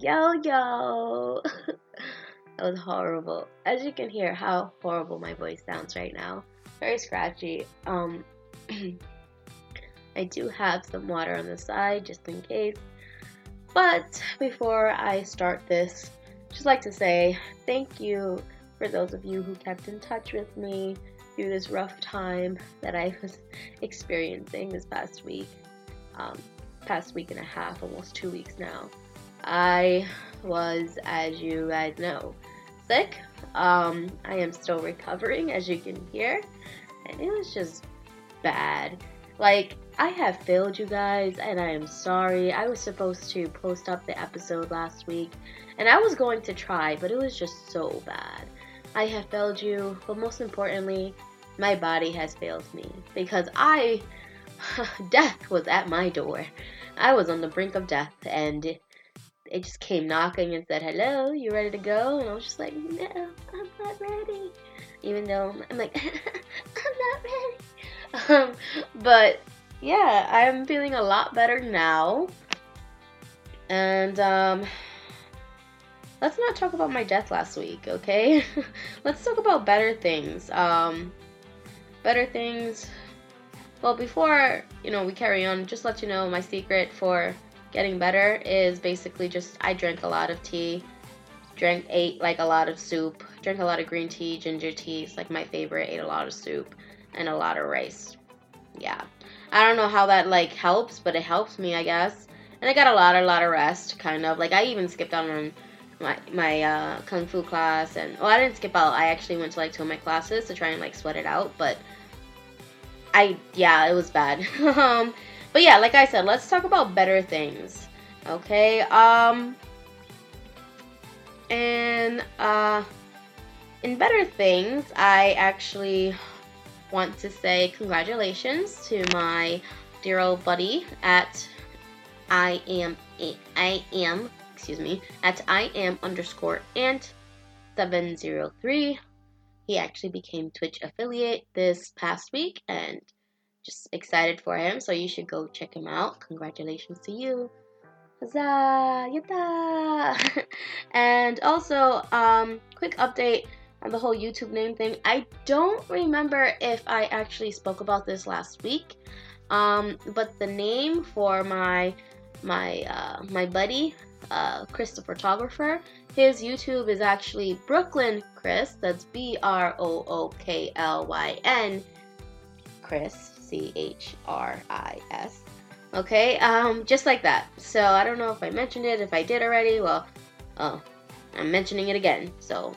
Yo, yo, that was horrible. As you can hear how horrible my voice sounds right now. Very scratchy. Um I do have some water on the side just in case. But before I start this, just like to say thank you for those of you who kept in touch with me through this rough time that I was experiencing this past week. Um, past week and a half, almost two weeks now. I was, as you guys know, sick. Um, I am still recovering, as you can hear, and it was just bad. Like, I have failed you guys, and I am sorry. I was supposed to post up the episode last week, and I was going to try, but it was just so bad. I have failed you, but most importantly, my body has failed me because I, death was at my door. I was on the brink of death, and it, just came knocking and said, "Hello, you ready to go?" And I was just like, "No, I'm not ready." Even though I'm like, "I'm not ready." Um, but yeah, I'm feeling a lot better now. And um, let's not talk about my death last week, okay? let's talk about better things. Um, better things. Well, before you know we carry on, just let you know my secret for getting better is basically just I drank a lot of tea, drank ate like a lot of soup, drank a lot of green tea, ginger tea. It's like my favorite. Ate a lot of soup and a lot of rice. Yeah, I don't know how that like helps, but it helps me, I guess. And I got a lot, a lot of rest, kind of. Like I even skipped out on my my uh, kung fu class, and well, I didn't skip out. I actually went to like two of my classes to try and like sweat it out, but I yeah, it was bad. um, but yeah, like I said, let's talk about better things. Okay. Um. And uh, in better things, I actually want to say congratulations to my dear old buddy at I am I am excuse me at I am underscore ant seven zero three. He actually became Twitch affiliate this past week and just excited for him. So you should go check him out. Congratulations to you. Huzzah! And also, um, quick update on the whole YouTube name thing. I don't remember if I actually spoke about this last week. Um, but the name for my my uh, my buddy, uh, Chris the photographer, his YouTube is actually Brooklyn Chris. That's B R O O K L Y N Chris C H R I S. Okay, um, just like that. So I don't know if I mentioned it. If I did already, well, oh, I'm mentioning it again. So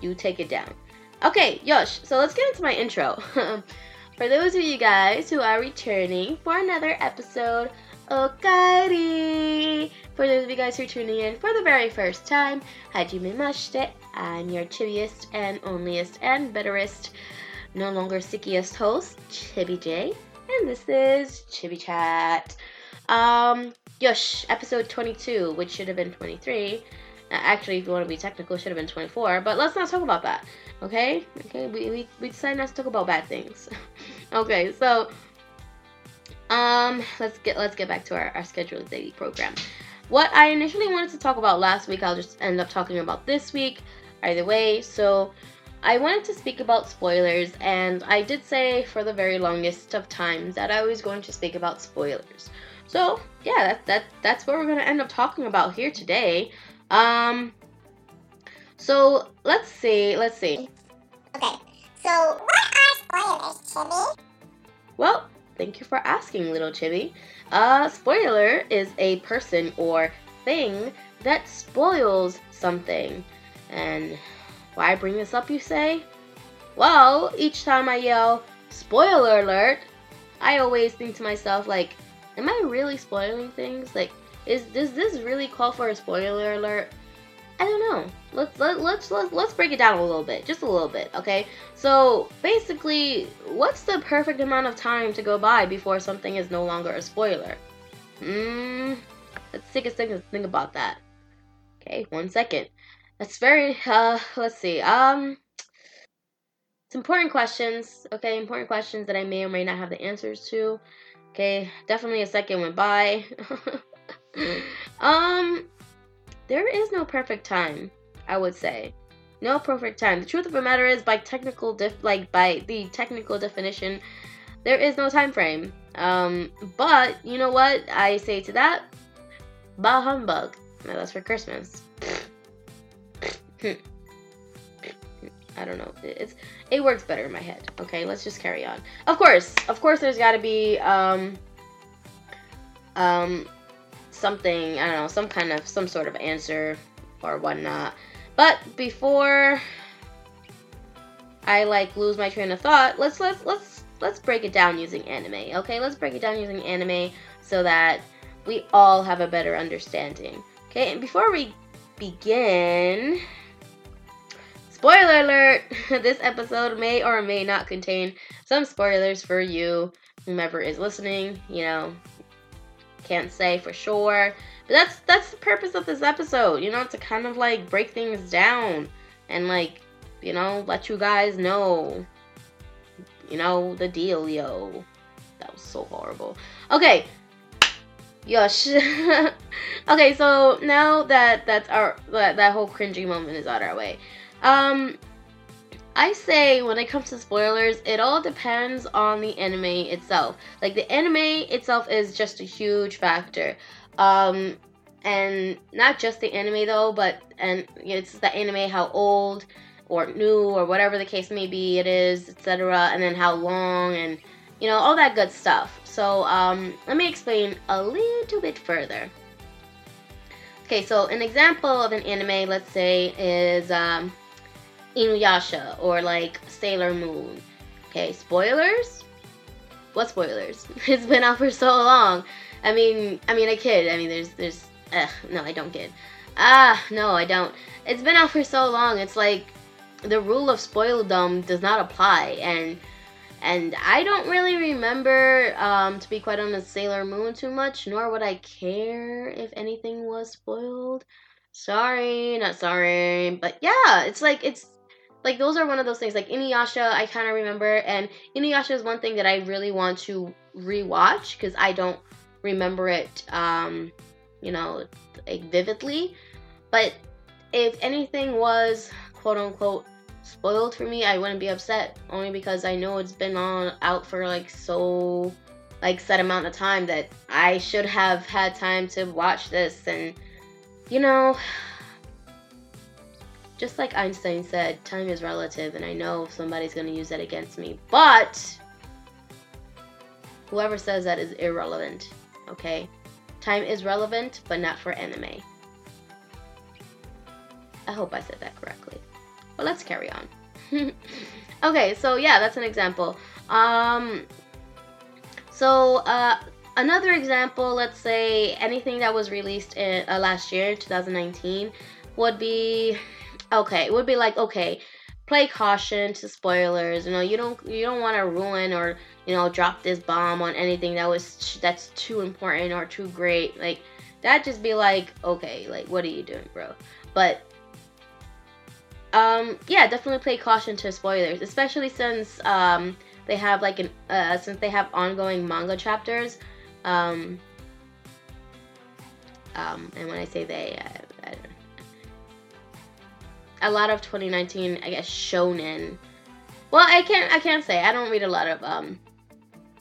you take it down. Okay, Yosh, so let's get into my intro. for those of you guys who are returning for another episode, Okaeri! For those of you guys who are tuning in for the very first time, Hajime Mashite, I'm your chibiest and onlyest and betterest, no longer sickiest host, Chibi J, and this is Chibi Chat. Um, Yosh, episode 22, which should have been 23 Actually, if you want to be technical, should have been 24. But let's not talk about that. Okay? Okay, we, we, we decided not to talk about bad things. okay, so um let's get let's get back to our, our scheduled daily program. What I initially wanted to talk about last week, I'll just end up talking about this week. Either way, so I wanted to speak about spoilers, and I did say for the very longest of times that I was going to speak about spoilers. So yeah, that, that that's what we're gonna end up talking about here today. Um, so let's see, let's see. Okay, so what are spoilers, Chibi? Well, thank you for asking, little Chibi. A spoiler is a person or thing that spoils something. And why I bring this up, you say? Well, each time I yell, spoiler alert, I always think to myself, like, am I really spoiling things? Like, is does this really call for a spoiler alert? I don't know. Let's let, let's let's let's break it down a little bit, just a little bit, okay? So basically, what's the perfect amount of time to go by before something is no longer a spoiler? Hmm. Let's take a second to think about that. Okay, one second. That's very uh. Let's see. Um. It's important questions. Okay, important questions that I may or may not have the answers to. Okay, definitely a second went by. um, there is no perfect time, I would say. No perfect time. The truth of the matter is by technical def- like by the technical definition, there is no time frame. Um, but you know what I say to that? Bah humbug. That's for Christmas. I don't know. It's it works better in my head. Okay, let's just carry on. Of course, of course, there's got to be um um something I don't know, some kind of some sort of answer or whatnot. But before I like lose my train of thought, let's let's let's let's break it down using anime. Okay, let's break it down using anime so that we all have a better understanding. Okay, and before we begin, spoiler alert! this episode may or may not contain some spoilers for you, whomever is listening. You know, can't say for sure. But that's that's the purpose of this episode, you know, to kind of like break things down and like, you know, let you guys know, you know, the deal, yo. That was so horrible. Okay, Yosh. okay, so now that that's our that, that whole cringy moment is out of our way. Um I say when it comes to spoilers, it all depends on the anime itself. Like the anime itself is just a huge factor. Um and not just the anime though, but and it's the anime how old or new or whatever the case may be it is, etc. and then how long and you know all that good stuff. So um, let me explain a little bit further. Okay, so an example of an anime, let's say, is um, Inuyasha or like Sailor Moon. Okay, spoilers? What spoilers? it's been out for so long. I mean, I mean, I kid. I mean, there's, there's, ugh, no, I don't kid. Ah, no, I don't. It's been out for so long. It's like the rule of spoiledom does not apply, and and I don't really remember, um, to be quite honest, Sailor Moon too much, nor would I care if anything was spoiled. Sorry, not sorry, but yeah, it's like it's like those are one of those things. Like Inuyasha, I kind of remember, and Inuyasha is one thing that I really want to rewatch because I don't remember it, um, you know, like vividly. But if anything was quote unquote spoiled for me, I wouldn't be upset only because I know it's been on out for like so like set amount of time that I should have had time to watch this and you know just like Einstein said, time is relative and I know somebody's going to use that against me. But whoever says that is irrelevant, okay? Time is relevant, but not for anime. I hope I said that correctly. But let's carry on. okay, so yeah, that's an example. Um, so uh, another example, let's say anything that was released in uh, last year, 2019, would be okay. It would be like okay, play caution to spoilers. You know, you don't you don't want to ruin or you know drop this bomb on anything that was that's too important or too great. Like that just be like okay, like what are you doing, bro? But um, yeah, definitely play caution to spoilers, especially since um, they have like an uh, since they have ongoing manga chapters. Um, um, and when I say they, I a lot of 2019, I guess, shonen. Well, I can't I can't say I don't read a lot of um,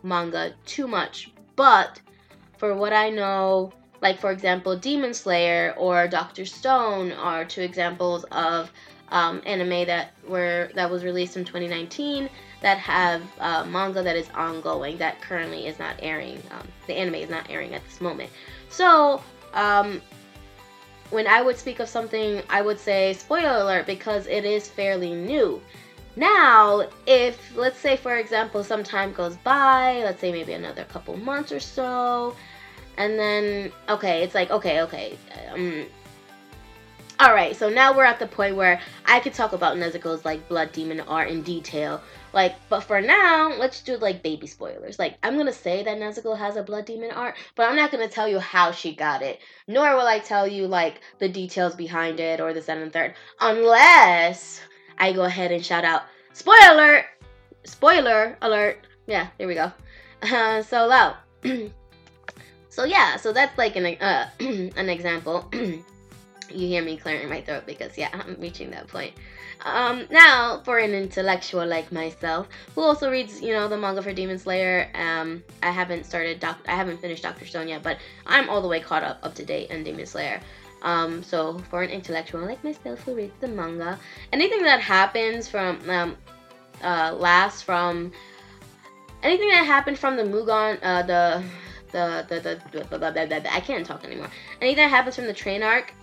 manga too much, but for what I know, like for example, Demon Slayer or Doctor Stone are two examples of um, anime that were that was released in 2019 that have uh, manga that is ongoing that currently is not airing. Um, the anime is not airing at this moment. So um, when I would speak of something, I would say spoiler alert because it is fairly new. Now, if let's say for example some time goes by, let's say maybe another couple months or so, and then okay, it's like okay, okay, um, all right, so now we're at the point where I could talk about Nezuko's like blood demon art in detail. Like, but for now, let's do like baby spoilers. Like, I'm gonna say that Nezuko has a blood demon art, but I'm not gonna tell you how she got it. Nor will I tell you like the details behind it or the second and third, unless I go ahead and shout out spoiler alert, spoiler alert. Yeah, there we go. Uh, so loud. so yeah, so that's like an uh, an example. you hear me clearing my throat because yeah, I'm reaching that point. Um, now for an intellectual like myself, who also reads, you know, the manga for Demon Slayer. Um, I haven't started Doc, I haven't finished Doctor Stone yet, but I'm all the way caught up, up to date on Demon Slayer. Um, so for an intellectual like myself who reads the manga, anything that happens from um, uh, last from anything that happened from the Mugen, uh, the the, the, the, the, the, the, the I can't talk anymore. Anything that happens from the train arc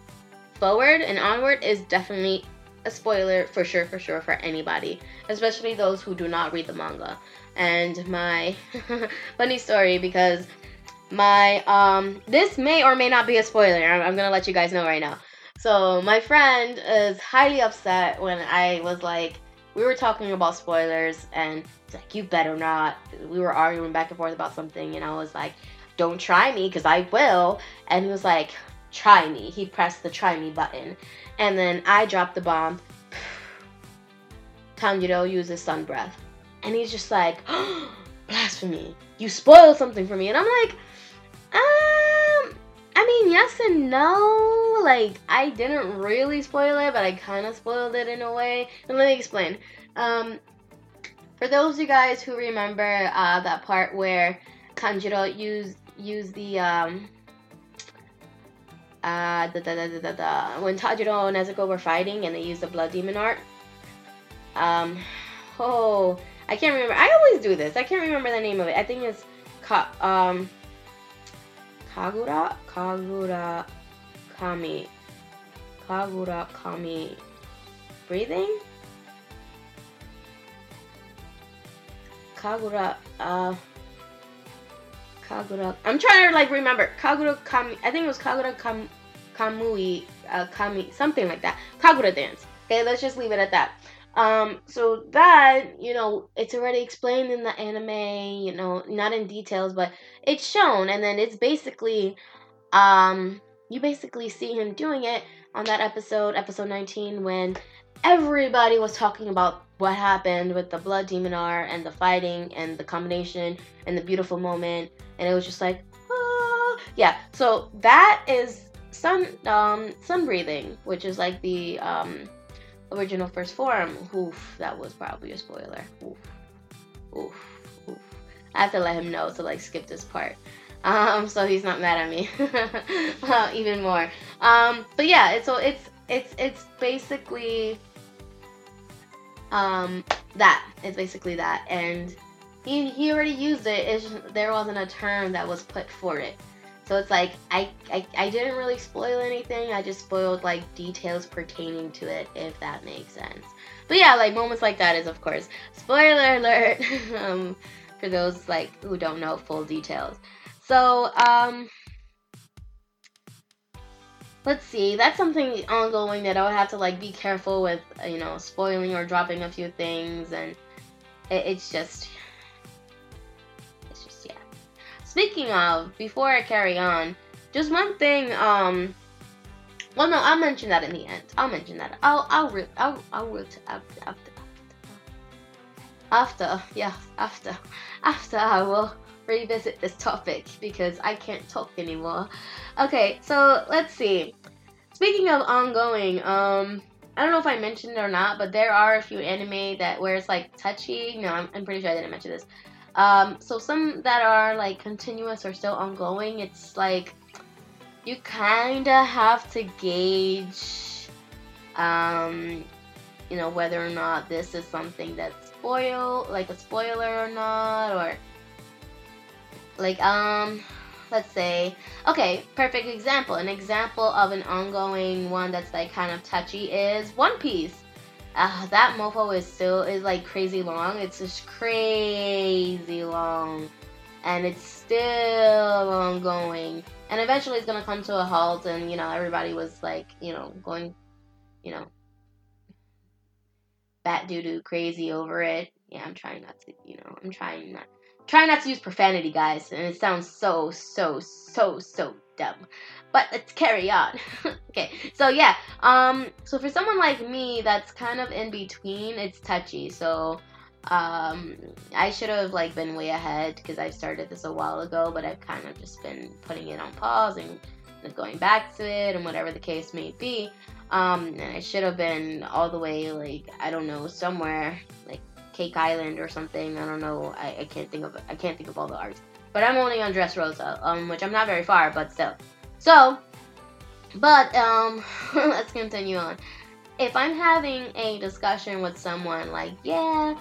forward and onward is definitely a spoiler for sure, for sure, for anybody, especially those who do not read the manga. And my funny story because my um this may or may not be a spoiler. I'm, I'm gonna let you guys know right now. So my friend is highly upset when I was like, we were talking about spoilers, and like, you better not. We were arguing back and forth about something, and I was like, don't try me, because I will. And he was like, try me. He pressed the try me button. And then I dropped the bomb. Tanjiro uses sun breath. And he's just like, oh, blasphemy. You spoiled something for me. And I'm like, um, I mean, yes and no. Like, I didn't really spoil it, but I kind of spoiled it in a way. And let me explain. Um, for those of you guys who remember uh, that part where Tanjiro used used the um, uh, the, the, the, the, the, when Tanjiro and Nezuko were fighting and they used the blood demon art. Um, oh, I can't remember. I always do this. I can't remember the name of it. I think it's Ka, um, Kagura? Kagura Kami. Kagura Kami. Breathing? Kagura, uh, Kagura. I'm trying to like remember. Kagura Kami. I think it was Kagura Kam, Kamui uh, Kami something like that. Kagura dance. Okay, let's just leave it at that. Um, so that you know, it's already explained in the anime. You know, not in details, but it's shown, and then it's basically, um, you basically see him doing it on that episode, episode 19, when everybody was talking about what happened with the blood demon art and the fighting and the combination and the beautiful moment. And it was just like ah. yeah so that is sun um sun breathing which is like the um original first form. Oof that was probably a spoiler. Oof. Oof oof. I have to let him know to like skip this part. Um so he's not mad at me. Uh, even more. Um but yeah so it's it's it's basically um that it's basically that and he, he already used it. It's just, there wasn't a term that was put for it. So it's like I, I I didn't really spoil anything. I just spoiled like details pertaining to it, if that makes sense. But yeah, like moments like that is of course spoiler alert um, for those like who don't know full details. So um, let's see. That's something ongoing that I would have to like be careful with, you know, spoiling or dropping a few things, and it, it's just it's just yeah. Speaking of, before I carry on, just one thing. Um, well, no, I'll mention that in the end. I'll mention that. I'll I'll re- I'll I'll re- after after after yeah after after I will revisit this topic because I can't talk anymore. Okay, so let's see. Speaking of ongoing, um, I don't know if I mentioned it or not, but there are a few anime that where it's like touchy. No, I'm, I'm pretty sure I didn't mention this. Um, so some that are like continuous or still ongoing, it's like you kind of have to gauge, um, you know, whether or not this is something that's spoil, like a spoiler or not, or like um, let's say, okay, perfect example. An example of an ongoing one that's like kind of touchy is One Piece uh, that mofo is still is like crazy long. It's just crazy long, and it's still ongoing. And eventually, it's gonna come to a halt. And you know, everybody was like, you know, going, you know, bat doo doo crazy over it. Yeah, I'm trying not to, you know, I'm trying not, trying not to use profanity, guys. And it sounds so, so, so, so dumb but let's carry on. okay, so yeah, um, so for someone like me that's kind of in between, it's touchy. So, um, I should have like been way ahead because I started this a while ago, but I've kind of just been putting it on pause and going back to it and whatever the case may be. Um, and I should have been all the way like I don't know somewhere like Cake Island or something. I don't know. I, I can't think of I can't think of all the arcs. But I'm only on Dressrosa, um, which I'm not very far, but still. So, but um, let's continue on. If I'm having a discussion with someone like, yeah,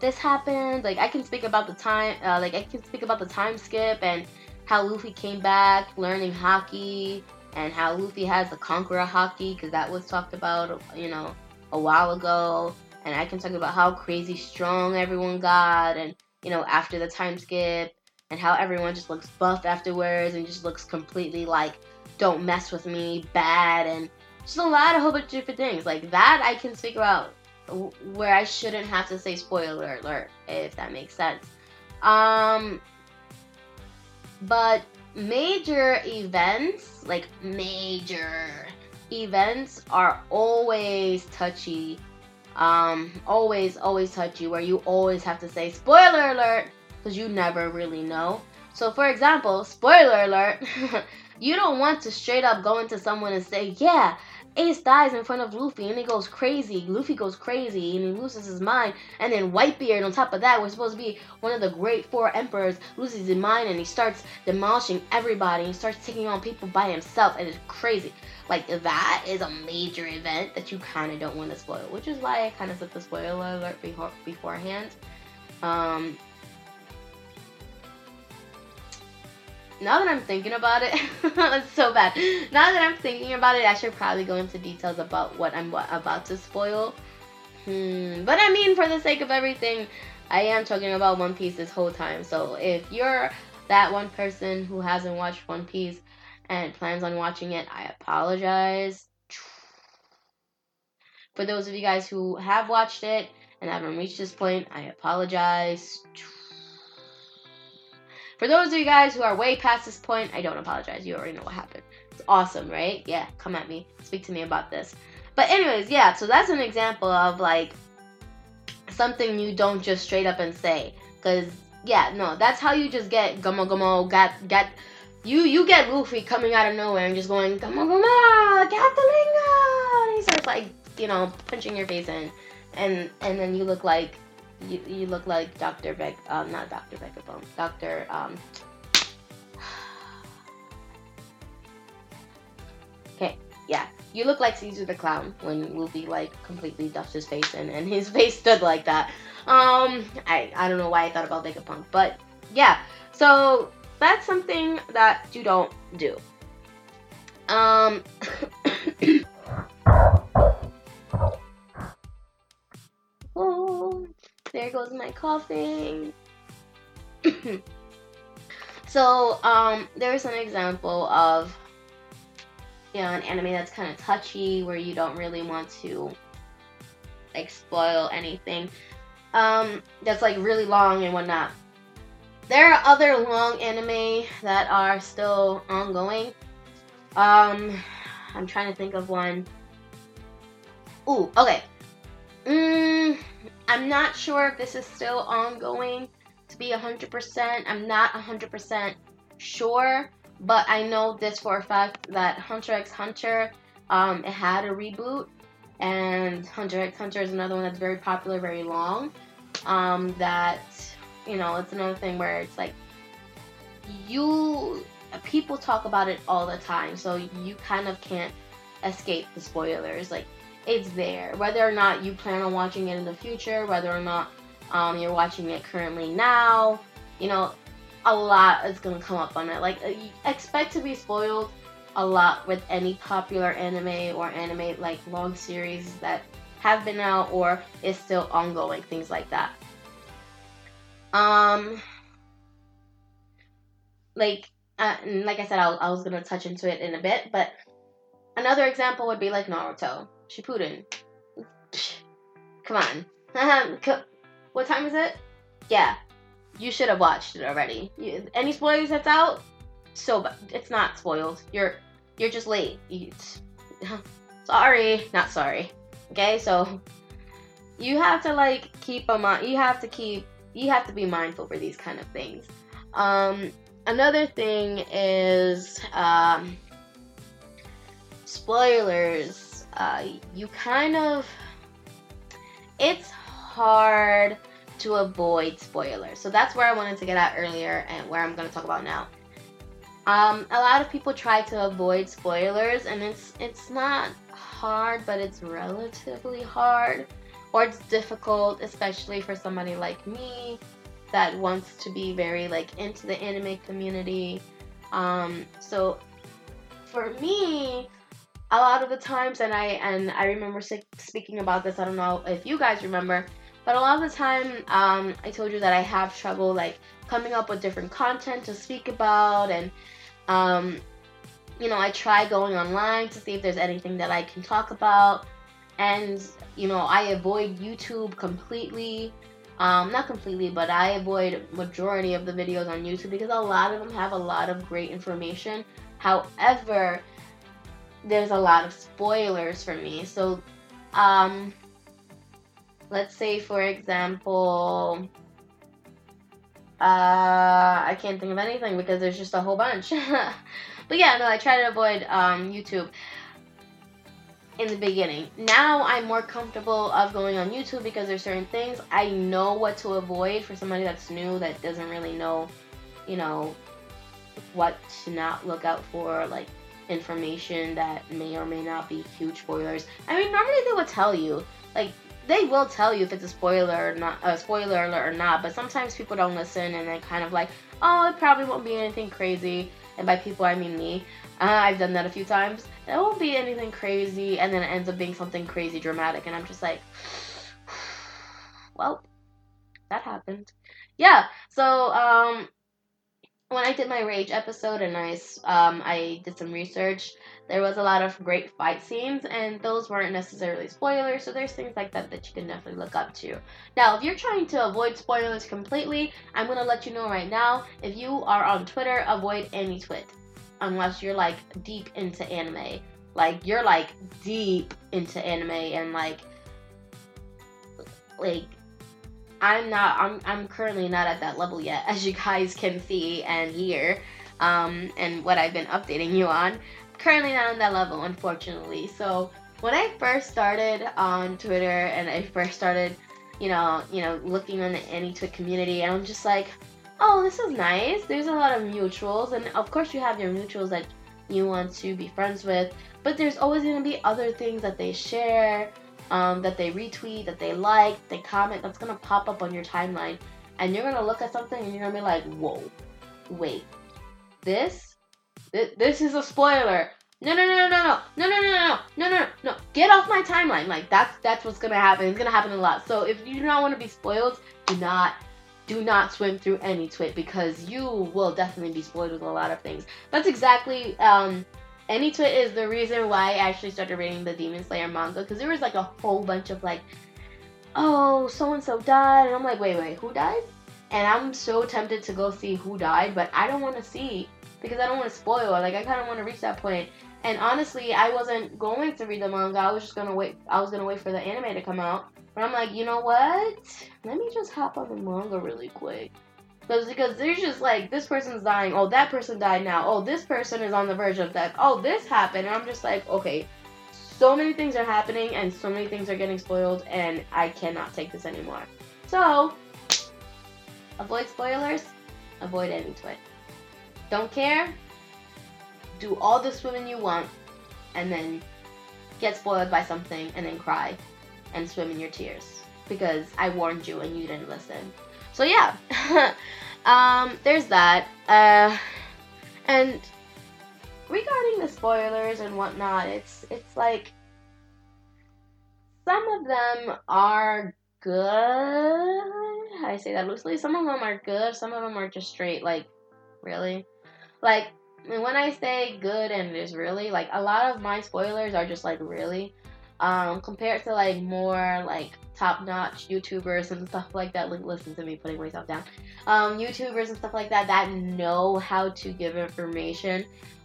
this happened, like I can speak about the time, uh, like I can speak about the time skip and how Luffy came back learning haki, and how Luffy has the Conqueror haki because that was talked about, you know, a while ago. And I can talk about how crazy strong everyone got and, you know, after the time skip and how everyone just looks buff afterwards and just looks completely like, don't mess with me, bad, and just a lot of whole bunch of different things. Like that I can speak about where I shouldn't have to say spoiler alert, if that makes sense. Um, but major events, like major events, are always touchy. Um, always, always touchy, where you always have to say spoiler alert because you never really know. So, for example, spoiler alert, you don't want to straight up go into someone and say, yeah, Ace dies in front of Luffy and he goes crazy. Luffy goes crazy and he loses his mind. And then Whitebeard, on top of that, was supposed to be one of the great four emperors, loses his mind and he starts demolishing everybody. He starts taking on people by himself and it's crazy. Like, that is a major event that you kind of don't want to spoil, which is why I kind of set the spoiler alert before, beforehand. Um, now that I'm thinking about it, it's so bad. Now that I'm thinking about it, I should probably go into details about what I'm about to spoil. Hmm. But I mean, for the sake of everything, I am talking about One Piece this whole time. So if you're that one person who hasn't watched One Piece and plans on watching it, I apologize. For those of you guys who have watched it and haven't reached this point, I apologize. For those of you guys who are way past this point, I don't apologize. You already know what happened. It's awesome, right? Yeah, come at me. Speak to me about this. But anyways, yeah, so that's an example of like something you don't just straight up and say. Cause yeah, no, that's how you just get Gomu Gomu got got you you get Luffy coming out of nowhere and just going Gomu Gomu Gatalinga and he starts like, you know, punching your face in and and then you look like you, you look like Dr. Beck, um, not Dr. Vegapunk, Dr. Um, okay, yeah, you look like Caesar the Clown when Luffy like completely duffed his face in, and his face stood like that. Um, I I don't know why I thought about Vegapunk, but yeah, so that's something that you don't do. Um. My coughing. so, um, there's an example of, you know, an anime that's kind of touchy where you don't really want to, like, spoil anything. Um, that's, like, really long and whatnot. There are other long anime that are still ongoing. Um, I'm trying to think of one. Ooh, okay. Mm, I'm not sure if this is still ongoing to be 100%. I'm not 100% sure, but I know this for a fact that Hunter x Hunter um, it had a reboot, and Hunter x Hunter is another one that's very popular, very long. Um, that you know, it's another thing where it's like you people talk about it all the time, so you kind of can't escape the spoilers. Like it's there. Whether or not you plan on watching it in the future, whether or not um, you're watching it currently now, you know, a lot is gonna come up on it. Like, uh, expect to be spoiled a lot with any popular anime or anime like long series that have been out or is still ongoing, things like that. Um, like, uh, like I said, I, I was gonna touch into it in a bit, but another example would be like Naruto. Shippuden. Come on. what time is it? Yeah. You should have watched it already. You, any spoilers that's out? So bad. It's not spoiled. You're you're just late. Sorry, not sorry. Okay, so you have to like keep a mind. You have to keep. You have to be mindful for these kind of things. Um, another thing is um, spoilers, uh, you kind of. It's hard to avoid spoilers. So that's where I wanted to get at earlier and where I'm going to talk about now. Um, a lot of people try to avoid spoilers, and it's it's not hard, but it's relatively hard, or it's difficult, especially for somebody like me that wants to be very like into the anime community. Um, so for me, a lot of the times, and I and I remember speaking about this. I don't know if you guys remember, but a lot of the time, um, I told you that I have trouble like coming up with different content to speak about and um, you know i try going online to see if there's anything that i can talk about and you know i avoid youtube completely um, not completely but i avoid majority of the videos on youtube because a lot of them have a lot of great information however there's a lot of spoilers for me so um, let's say for example uh, I can't think of anything because there's just a whole bunch. but yeah, no, I try to avoid um, YouTube in the beginning. Now I'm more comfortable of going on YouTube because there's certain things I know what to avoid for somebody that's new that doesn't really know, you know, what to not look out for, like information that may or may not be huge spoilers. I mean, normally they would tell you, like they will tell you if it's a spoiler or not, a spoiler alert or not. But sometimes people don't listen and they kind of like, oh, it probably won't be anything crazy. And by people, I mean me. Uh, I've done that a few times. It won't be anything crazy, and then it ends up being something crazy dramatic, and I'm just like, well, that happened. Yeah. So um, when I did my rage episode and I um, I did some research, there was a lot of great fight scenes, and those weren't necessarily spoilers. So there's things like that that you can definitely look up to. Now, if you're trying to avoid spoilers completely, I'm gonna let you know right now. If you are on Twitter, avoid AniTwit, unless you're like deep into anime. Like you're like deep into anime and like like I'm not I'm I'm currently not at that level yet as you guys can see and hear um, and what I've been updating you on. Currently not on that level unfortunately. So when I first started on Twitter and I first started, you know, you know, looking on the AniTwit community, I'm just like, oh, this is nice. There's a lot of mutuals, and of course you have your mutuals that you want to be friends with, but there's always gonna be other things that they share um, that they retweet, that they like, they comment, that's gonna pop up on your timeline. And you're gonna look at something and you're gonna be like, whoa, wait, this? This is a spoiler. No, no, no, no, no, no, no, no, no, no, no, no, get off my timeline. Like that's that's what's gonna happen. It's gonna happen a lot. So if you do not want to be spoiled, do not do not swim through AniTwit because you will definitely be spoiled with a lot of things. That's exactly um AniTwit is the reason why I actually started reading the Demon Slayer manga because there was like a whole bunch of like, oh, so and so died, and I'm like, wait, wait, who died? And I'm so tempted to go see who died, but I don't want to see because I don't want to spoil. Like I kind of want to reach that point. And honestly, I wasn't going to read the manga. I was just gonna wait. I was gonna wait for the anime to come out. But I'm like, you know what? Let me just hop on the manga really quick. Because because there's just like this person's dying. Oh, that person died now. Oh, this person is on the verge of death. Oh, this happened. And I'm just like, okay, so many things are happening and so many things are getting spoiled, and I cannot take this anymore. So, avoid spoilers. Avoid AniTwit. Don't care. Do all the swimming you want, and then get spoiled by something, and then cry and swim in your tears because I warned you and you didn't listen. So yeah, um, there's that. Uh, and regarding the spoilers and whatnot, it's it's like some of them are good. I say that loosely. Some of them are good. Some of them are just straight like, really, like when I say good and is really like a lot of my spoilers are just like really um, compared to like more like top notch YouTubers and stuff like that. Like, listen to me putting myself down. Um, YouTubers and stuff like that that know how to give information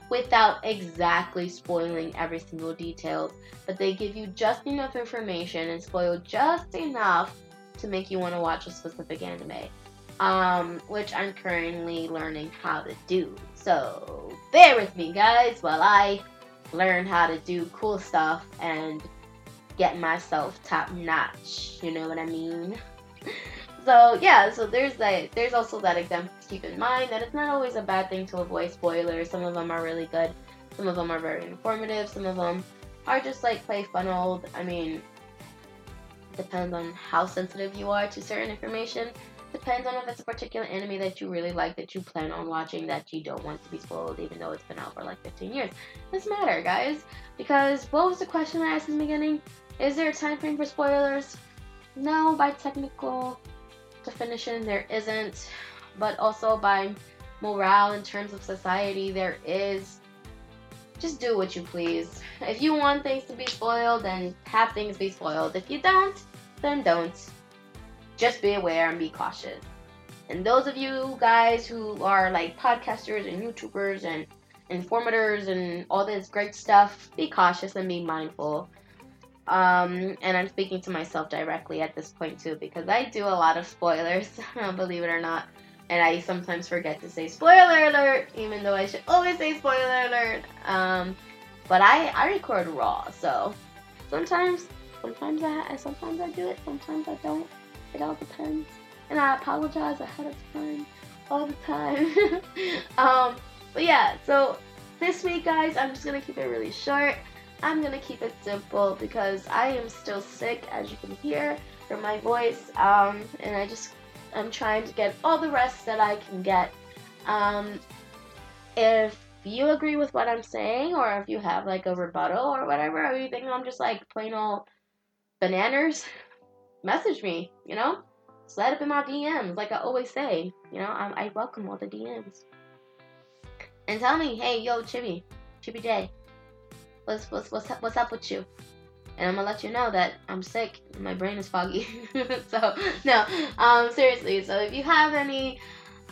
without exactly spoiling every single detail, but they give you just enough information and spoil just enough to make you want to watch a specific anime. Um, which I'm currently learning how to do. So bear with me, guys, while I learn how to do cool stuff and get myself top notch. You know what I mean? So yeah, so there's that. There's also that example to keep in mind that it's not always a bad thing to avoid spoilers. Some of them are really good. Some of them are very informative. Some of them are just like play funneled. I mean, depends on how sensitive you are to certain information. Depends on if it's a particular anime that you really like that you plan on watching that you don't want to be spoiled, even though it's been out for like 15 years. Doesn't matter, guys, because what was the question I asked in the beginning? Is there a time frame for spoilers? No, by technical definition, there isn't, but also by morale in terms of society, there is. Just do what you please. If you want things to be spoiled, then have things be spoiled. If you don't, then don't. Just be aware and be cautious. And those of you guys who are like podcasters and YouTubers and informators and all this great stuff, be cautious and be mindful. Um, and I'm speaking to myself directly at this point too because I do a lot of spoilers, believe it or not. And I sometimes forget to say spoiler alert, even though I should always say spoiler alert. Um, but I, I record raw, so sometimes sometimes I sometimes I do it, sometimes I don't. It all depends. And I apologize ahead of time, all the time. um, but yeah, so this week, guys, I'm just gonna keep it really short. I'm gonna keep it simple because I am still sick, as you can hear from my voice, um, and I just I'm trying to get all the rest that I can get. Um, if you agree with what I'm saying, or if you have like a rebuttal or whatever, or you think I'm just like plain old bananas, message me. You know, slide up in my DMs, like I always say. You know, I, I welcome all the DMs. And tell me, hey, yo, Chibi, Chibi J, what's what's what's up, what's up with you? And I'm gonna let you know that I'm sick. My brain is foggy. so no, um, seriously. So if you have any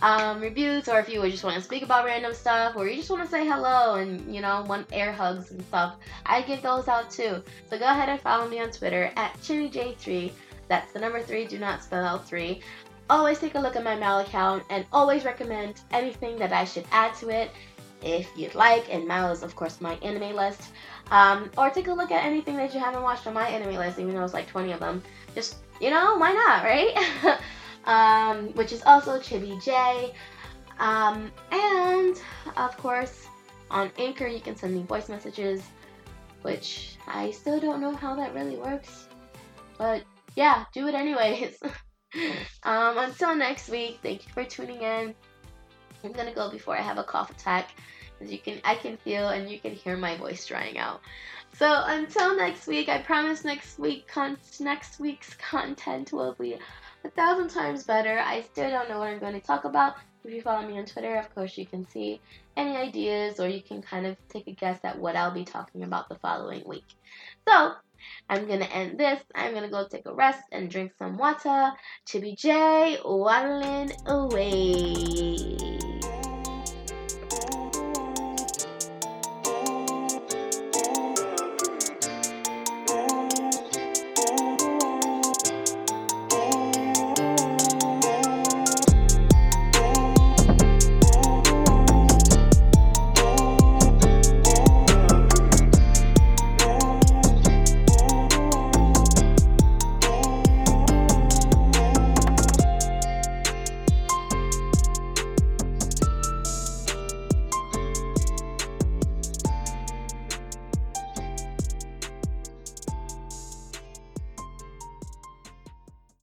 um, reviews, or if you just want to speak about random stuff, or you just want to say hello and you know want air hugs and stuff, I give those out too. So go ahead and follow me on Twitter at ChibiJ3. That's the number three. Do not spell out three. Always take a look at my Mal account and always recommend anything that I should add to it if you'd like. And Mal is, of course, my anime list. Um, or take a look at anything that you haven't watched on my anime list, even though it's like 20 of them. Just, you know, why not, right? um, which is also Chibi J. Um, and, of course, on Anchor, you can send me voice messages, which I still don't know how that really works. But yeah, do it anyways. um, until next week, thank you for tuning in. I'm gonna go before I have a cough attack. As you can, I can feel and you can hear my voice drying out. So until next week, I promise next week, con- next week's content will be a thousand times better. I still don't know what I'm going to talk about. If you follow me on Twitter, of course, you can see any ideas or you can kind of take a guess at what I'll be talking about the following week. So, I'm gonna end this. I'm gonna go take a rest and drink some water. Chibi J, waddling away.